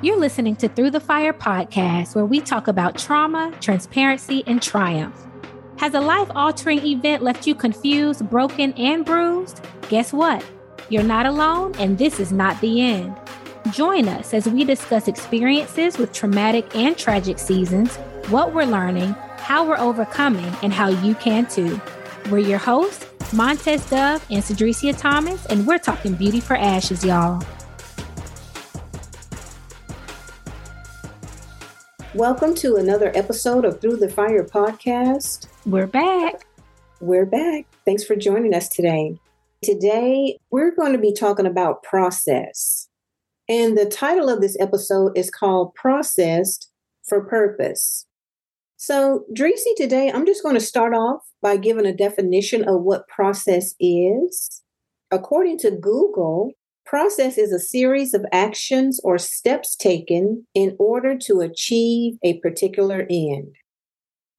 You're listening to Through the Fire podcast, where we talk about trauma, transparency, and triumph. Has a life altering event left you confused, broken, and bruised? Guess what? You're not alone, and this is not the end. Join us as we discuss experiences with traumatic and tragic seasons, what we're learning, how we're overcoming, and how you can too. We're your hosts, Montez Dove and Cedricia Thomas, and we're talking beauty for ashes, y'all. Welcome to another episode of Through the Fire podcast. We're back. We're back. Thanks for joining us today. Today, we're going to be talking about process. And the title of this episode is called Processed for Purpose. So, Dreesy, today I'm just going to start off by giving a definition of what process is. According to Google, process is a series of actions or steps taken in order to achieve a particular end.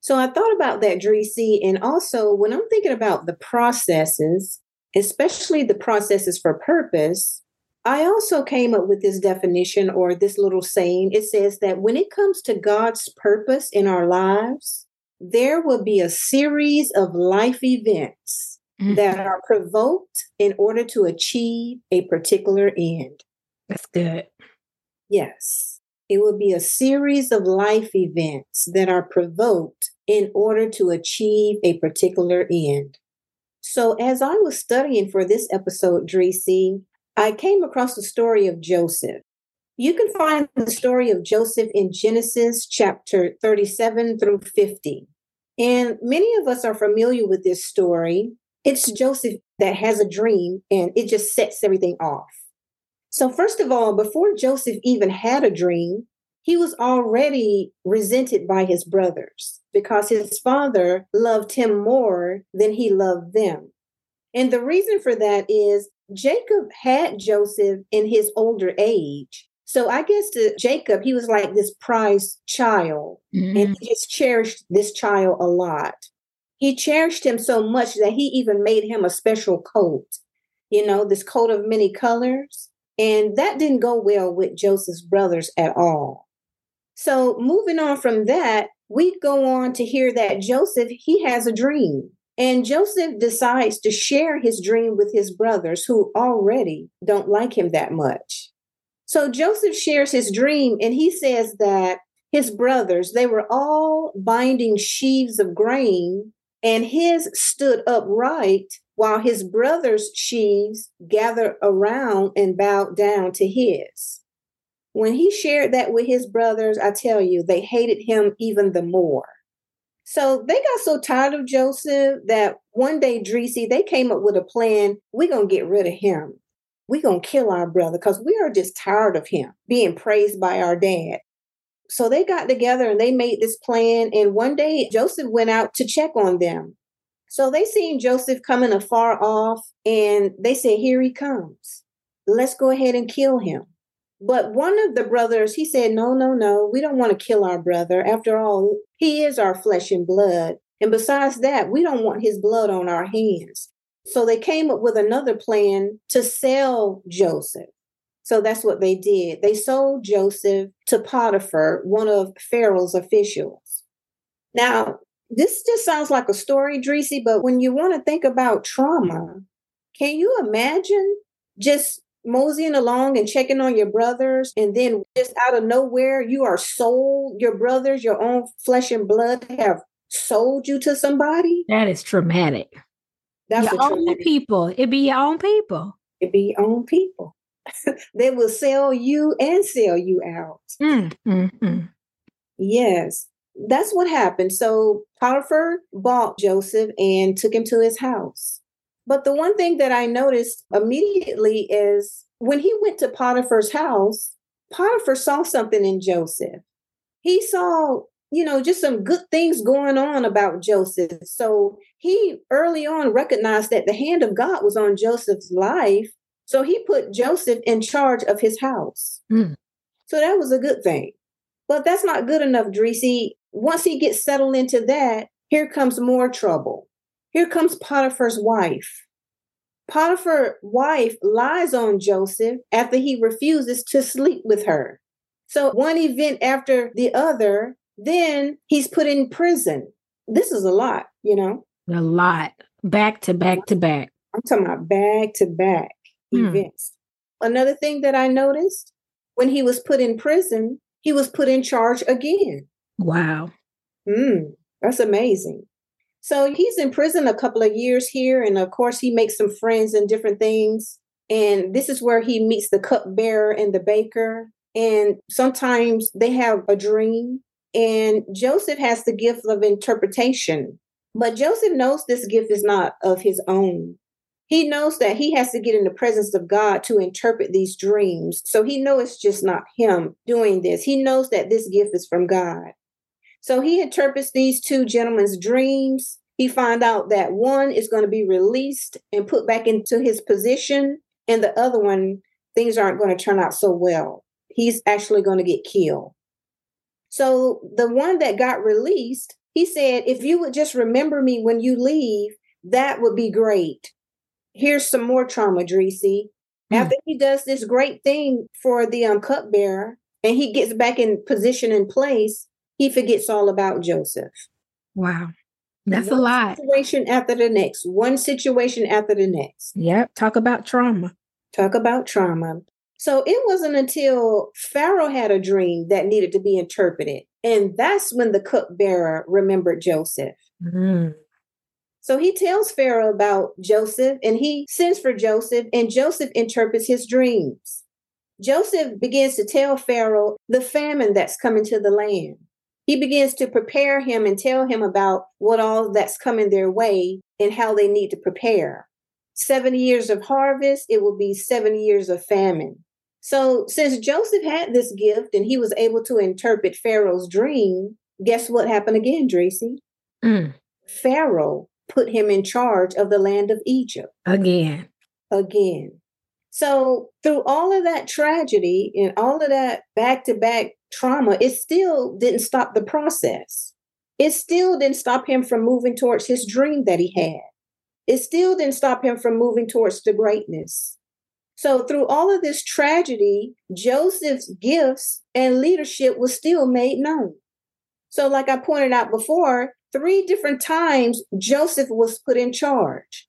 So I thought about that, Dreesy, and also when I'm thinking about the processes, especially the processes for purpose, I also came up with this definition or this little saying. It says that when it comes to God's purpose in our lives, there will be a series of life events mm-hmm. that are provoked in order to achieve a particular end. That's good. Yes. It will be a series of life events that are provoked in order to achieve a particular end. So, as I was studying for this episode, Dreesy, I came across the story of Joseph. You can find the story of Joseph in Genesis chapter 37 through 50. And many of us are familiar with this story. It's Joseph that has a dream and it just sets everything off. So, first of all, before Joseph even had a dream, he was already resented by his brothers because his father loved him more than he loved them. And the reason for that is Jacob had Joseph in his older age. So I guess to Jacob, he was like this prized child, mm-hmm. and he just cherished this child a lot. He cherished him so much that he even made him a special coat, you know, this coat of many colors. And that didn't go well with Joseph's brothers at all. So moving on from that, we go on to hear that Joseph, he has a dream. And Joseph decides to share his dream with his brothers who already don't like him that much. So Joseph shares his dream and he says that his brothers, they were all binding sheaves of grain and his stood upright while his brothers' sheaves gathered around and bowed down to his. When he shared that with his brothers, I tell you, they hated him even the more. So they got so tired of Joseph that one day, Dreesy, they came up with a plan. We're going to get rid of him. We're going to kill our brother because we are just tired of him being praised by our dad. So they got together and they made this plan. And one day, Joseph went out to check on them. So they seen Joseph coming afar off and they said, Here he comes. Let's go ahead and kill him. But one of the brothers, he said, No, no, no, we don't want to kill our brother. After all, he is our flesh and blood. And besides that, we don't want his blood on our hands. So they came up with another plan to sell Joseph. So that's what they did. They sold Joseph to Potiphar, one of Pharaoh's officials. Now, this just sounds like a story, Dreesy, but when you want to think about trauma, can you imagine just moseying along and checking on your brothers, and then just out of nowhere, you are sold, your brothers, your own flesh and blood have sold you to somebody. That is traumatic. That's your own traumatic. people. It be your own people. It be your own people. they will sell you and sell you out. Mm, mm, mm. Yes, that's what happened. So Potiphar bought Joseph and took him to his house. But the one thing that I noticed immediately is when he went to Potiphar's house, Potiphar saw something in Joseph. He saw, you know, just some good things going on about Joseph. So he early on recognized that the hand of God was on Joseph's life. So he put Joseph in charge of his house. Mm. So that was a good thing. But that's not good enough, Dreesy. Once he gets settled into that, here comes more trouble. Here comes Potiphar's wife. Potiphar's wife lies on Joseph after he refuses to sleep with her. So one event after the other, then he's put in prison. This is a lot, you know? A lot. Back to back to back. I'm talking about back to back events. Another thing that I noticed when he was put in prison, he was put in charge again. Wow. Mm, that's amazing. So he's in prison a couple of years here. And of course, he makes some friends and different things. And this is where he meets the cupbearer and the baker. And sometimes they have a dream. And Joseph has the gift of interpretation. But Joseph knows this gift is not of his own. He knows that he has to get in the presence of God to interpret these dreams. So he knows it's just not him doing this. He knows that this gift is from God. So he interprets these two gentlemen's dreams. He finds out that one is going to be released and put back into his position, and the other one, things aren't going to turn out so well. He's actually going to get killed. So the one that got released, he said, If you would just remember me when you leave, that would be great. Here's some more trauma, Dreesy. Mm. After he does this great thing for the um, cupbearer and he gets back in position and place, he forgets all about Joseph. Wow. That's one a lot. Situation after the next, one situation after the next. Yep. Talk about trauma. Talk about trauma. So it wasn't until Pharaoh had a dream that needed to be interpreted. And that's when the cupbearer remembered Joseph. Mm. So he tells Pharaoh about Joseph and he sends for Joseph, and Joseph interprets his dreams. Joseph begins to tell Pharaoh the famine that's coming to the land he begins to prepare him and tell him about what all that's coming their way and how they need to prepare. Seven years of harvest, it will be seven years of famine. So, since Joseph had this gift and he was able to interpret Pharaoh's dream, guess what happened again, Dreesy? Mm. Pharaoh put him in charge of the land of Egypt. Again. Again. So, through all of that tragedy and all of that back to back trauma, it still didn't stop the process. It still didn't stop him from moving towards his dream that he had. It still didn't stop him from moving towards the greatness. So, through all of this tragedy, Joseph's gifts and leadership was still made known. So, like I pointed out before, three different times Joseph was put in charge.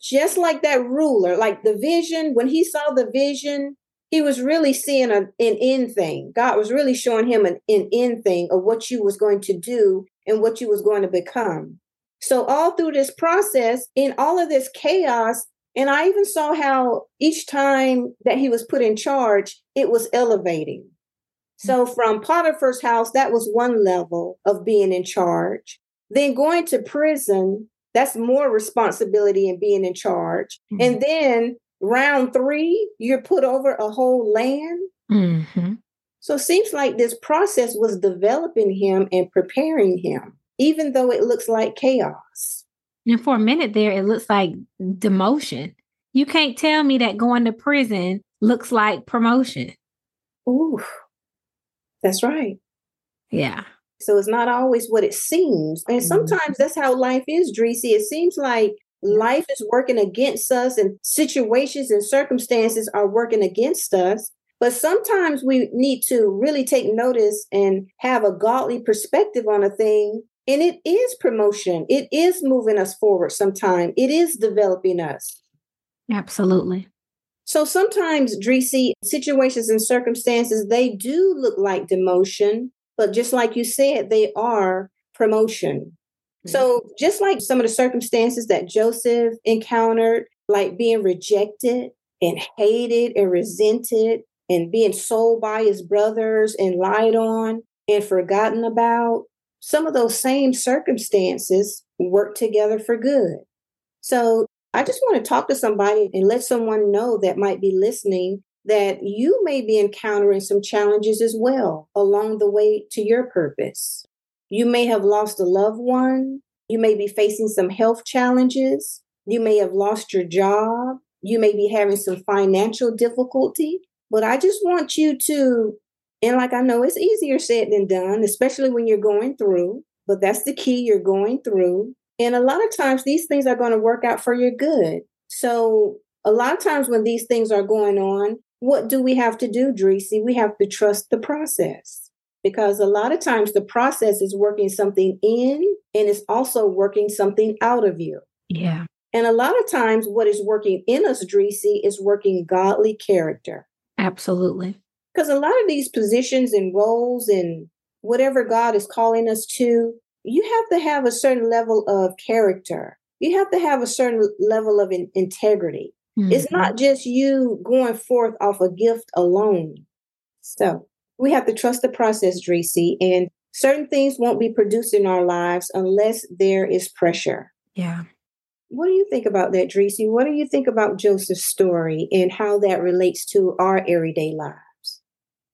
Just like that ruler, like the vision, when he saw the vision, he was really seeing a, an end thing. God was really showing him an, an end thing of what you was going to do and what you was going to become. So all through this process, in all of this chaos, and I even saw how each time that he was put in charge, it was elevating. So from Potiphar's house, that was one level of being in charge. Then going to prison, that's more responsibility and being in charge. Mm-hmm. And then round three, you're put over a whole land. Mm-hmm. So it seems like this process was developing him and preparing him, even though it looks like chaos. And for a minute there, it looks like demotion. You can't tell me that going to prison looks like promotion. Ooh, that's right. Yeah. So it's not always what it seems. And mm-hmm. sometimes that's how life is, Dreesy. It seems like life is working against us and situations and circumstances are working against us. But sometimes we need to really take notice and have a godly perspective on a thing. And it is promotion, it is moving us forward sometime, it is developing us. Absolutely. So sometimes, Dreesy, situations and circumstances, they do look like demotion, but just like you said, they are promotion. Mm-hmm. So, just like some of the circumstances that Joseph encountered, like being rejected and hated and resented and being sold by his brothers and lied on and forgotten about, some of those same circumstances work together for good. So, I just want to talk to somebody and let someone know that might be listening that you may be encountering some challenges as well along the way to your purpose. You may have lost a loved one. You may be facing some health challenges. You may have lost your job. You may be having some financial difficulty. But I just want you to, and like I know it's easier said than done, especially when you're going through, but that's the key you're going through. And a lot of times these things are going to work out for your good. So a lot of times when these things are going on, what do we have to do, Dreesy? We have to trust the process because a lot of times the process is working something in and it's also working something out of you. Yeah. And a lot of times, what is working in us, Dreesy, is working godly character. Absolutely. Because a lot of these positions and roles and whatever God is calling us to, you have to have a certain level of character. You have to have a certain level of in- integrity. Mm-hmm. It's not just you going forth off a gift alone. So we have to trust the process, Dreesy, and certain things won't be produced in our lives unless there is pressure. Yeah. What do you think about that, Dreesy? What do you think about Joseph's story and how that relates to our everyday lives?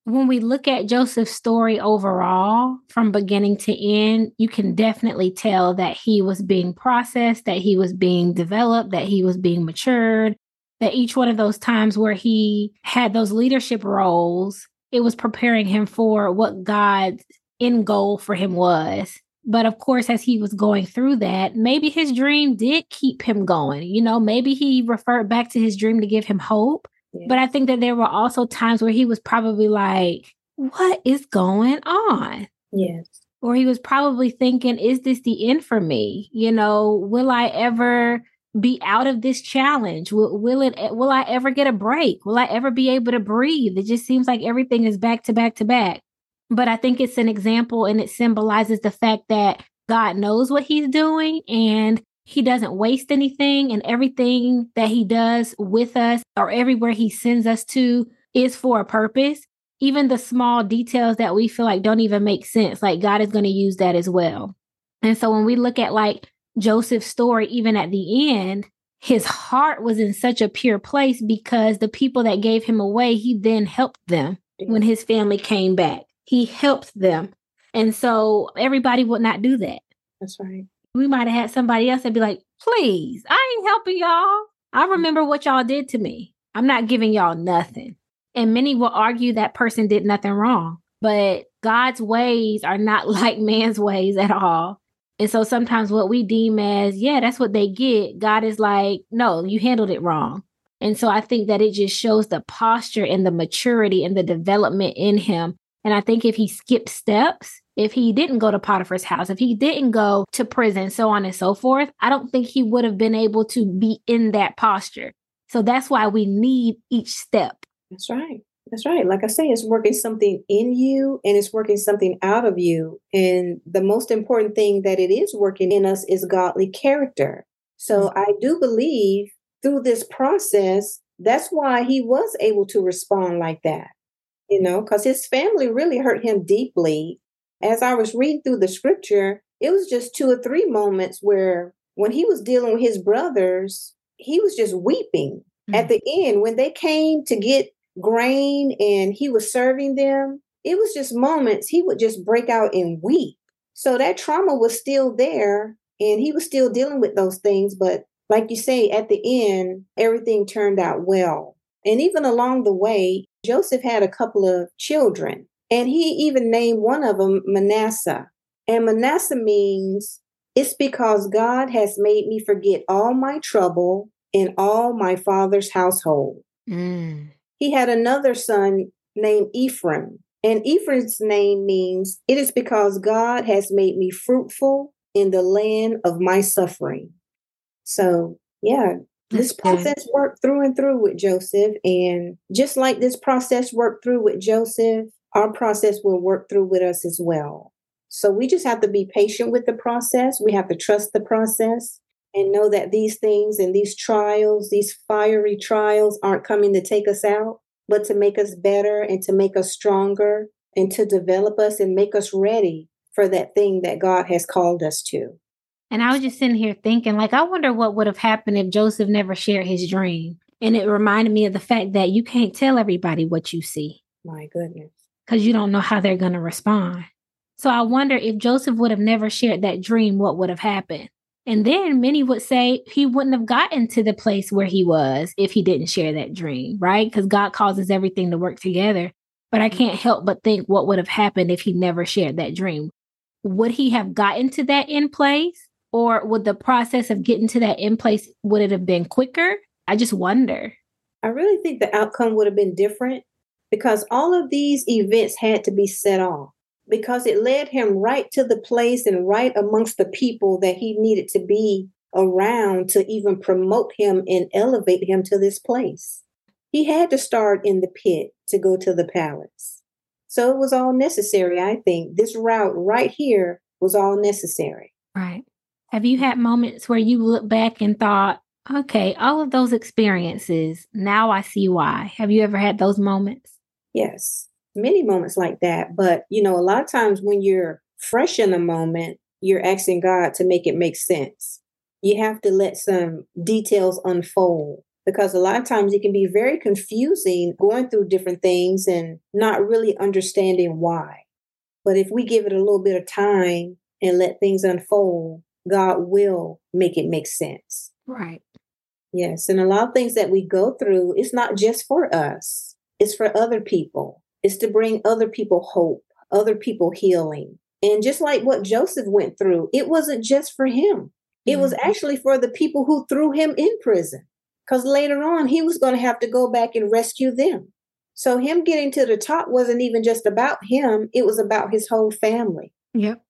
When we look at Joseph's story overall, from beginning to end, you can definitely tell that he was being processed, that he was being developed, that he was being matured, that each one of those times where he had those leadership roles, it was preparing him for what God's end goal for him was. But of course, as he was going through that, maybe his dream did keep him going. You know, maybe he referred back to his dream to give him hope. Yes. But I think that there were also times where he was probably like, what is going on? Yes. Or he was probably thinking, is this the end for me? You know, will I ever be out of this challenge? Will, will it will I ever get a break? Will I ever be able to breathe? It just seems like everything is back to back to back. But I think it's an example and it symbolizes the fact that God knows what he's doing and he doesn't waste anything and everything that he does with us or everywhere he sends us to is for a purpose. Even the small details that we feel like don't even make sense, like God is going to use that as well. And so when we look at like Joseph's story, even at the end, his heart was in such a pure place because the people that gave him away, he then helped them when his family came back. He helped them. And so everybody would not do that. That's right. We might have had somebody else that'd be like, please, I ain't helping y'all. I remember what y'all did to me. I'm not giving y'all nothing. And many will argue that person did nothing wrong, but God's ways are not like man's ways at all. And so sometimes what we deem as, yeah, that's what they get, God is like, no, you handled it wrong. And so I think that it just shows the posture and the maturity and the development in him. And I think if he skipped steps, if he didn't go to Potiphar's house, if he didn't go to prison, so on and so forth, I don't think he would have been able to be in that posture. So that's why we need each step. That's right. That's right. Like I say, it's working something in you and it's working something out of you. And the most important thing that it is working in us is godly character. So mm-hmm. I do believe through this process, that's why he was able to respond like that, you know, because his family really hurt him deeply. As I was reading through the scripture, it was just two or three moments where when he was dealing with his brothers, he was just weeping. Mm-hmm. At the end, when they came to get grain and he was serving them, it was just moments he would just break out and weep. So that trauma was still there and he was still dealing with those things. But like you say, at the end, everything turned out well. And even along the way, Joseph had a couple of children and he even named one of them Manasseh. And Manasseh means it's because God has made me forget all my trouble in all my father's household. Mm he had another son named Ephraim. And Ephraim's name means it is because God has made me fruitful in the land of my suffering. So, yeah, this process worked through and through with Joseph. And just like this process worked through with Joseph, our process will work through with us as well. So we just have to be patient with the process. We have to trust the process and know that these things and these trials, these fiery trials, aren't coming to take us out, but to make us better and to make us stronger and to develop us and make us ready for that thing that God has called us to. And I was just sitting here thinking, like, I wonder what would have happened if Joseph never shared his dream. And it reminded me of the fact that you can't tell everybody what you see. My goodness. Because you don't know how they're going to respond. So I wonder if Joseph would have never shared that dream, what would have happened? And then many would say he wouldn't have gotten to the place where he was if he didn't share that dream, right? Because God causes everything to work together. But I mm-hmm. can't help but think what would have happened if he never shared that dream. Would he have gotten to that in place? Or would the process of getting to that in place, would it have been quicker? I just wonder. I really think the outcome would have been different because all of these events had to be set off because it led him right to the place and right amongst the people that he needed to be around to even promote him and elevate him to this place. He had to start in the pit to go to the palace. So it was all necessary, I think. This route right here was all necessary. Right. Have you had moments where you look back and thought, okay, all of those experiences, now I see why? Have you ever had those moments? Yes, many moments like that. But, you know, a lot of times when you're fresh in a moment, you're asking God to make it make sense. You have to let some details unfold because a lot of times it can be very confusing going through different things and not really understanding why. But if we give it a little bit of time and let things unfold, God will make it make sense. Right. Yes. And a lot of things that we go through, it's not just for us, it's for other people. It's to bring other people hope, other people healing. And just like what Joseph went through, it wasn't just for him, it mm-hmm. was actually for the people who threw him in prison. Because later on, he was going to have to go back and rescue them. So, him getting to the top wasn't even just about him, it was about his whole family. Yep.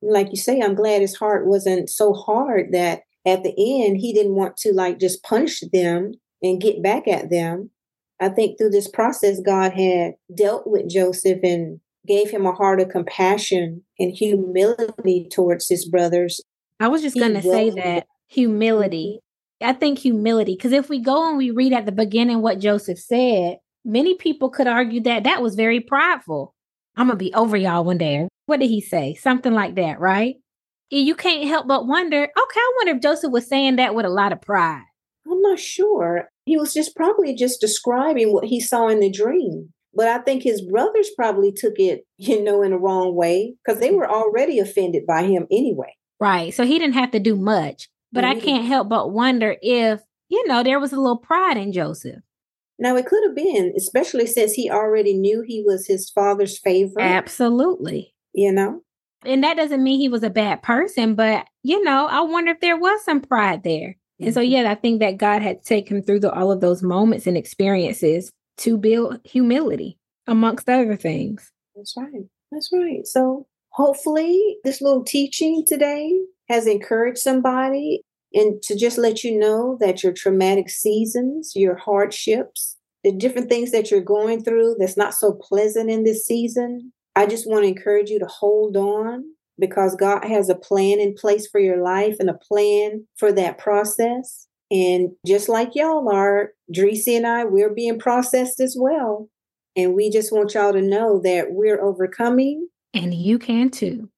Like you say, I'm glad his heart wasn't so hard that at the end he didn't want to like just punish them and get back at them. I think through this process, God had dealt with Joseph and gave him a heart of compassion and humility towards his brothers. I was just going to say that humility. Mm-hmm. I think humility, because if we go and we read at the beginning what Joseph said, many people could argue that that was very prideful. I'm going to be over y'all one day. What did he say? Something like that, right? You can't help but wonder okay, I wonder if Joseph was saying that with a lot of pride. I'm not sure. He was just probably just describing what he saw in the dream. But I think his brothers probably took it, you know, in the wrong way because they were already offended by him anyway. Right. So he didn't have to do much. But mm-hmm. I can't help but wonder if, you know, there was a little pride in Joseph. Now, it could have been, especially since he already knew he was his father's favorite. Absolutely. You know? And that doesn't mean he was a bad person, but, you know, I wonder if there was some pride there. And so, yeah, I think that God had taken him through the, all of those moments and experiences to build humility, amongst other things. That's right. That's right. So, hopefully, this little teaching today has encouraged somebody and to just let you know that your traumatic seasons, your hardships, the different things that you're going through that's not so pleasant in this season, I just want to encourage you to hold on because God has a plan in place for your life and a plan for that process. And just like y'all are, Dreesy and I, we're being processed as well. And we just want y'all to know that we're overcoming. And you can too.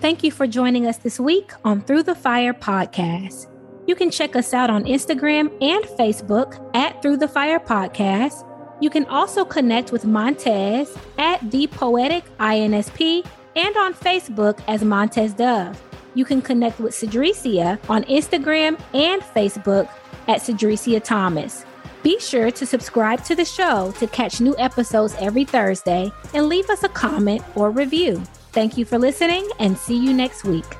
Thank you for joining us this week on Through the Fire podcast. You can check us out on Instagram and Facebook at Through the Fire Podcast. You can also connect with Montez at The Poetic INSP and on Facebook as Montez Dove. You can connect with Cedricia on Instagram and Facebook at Cedricia Thomas. Be sure to subscribe to the show to catch new episodes every Thursday and leave us a comment or review. Thank you for listening and see you next week.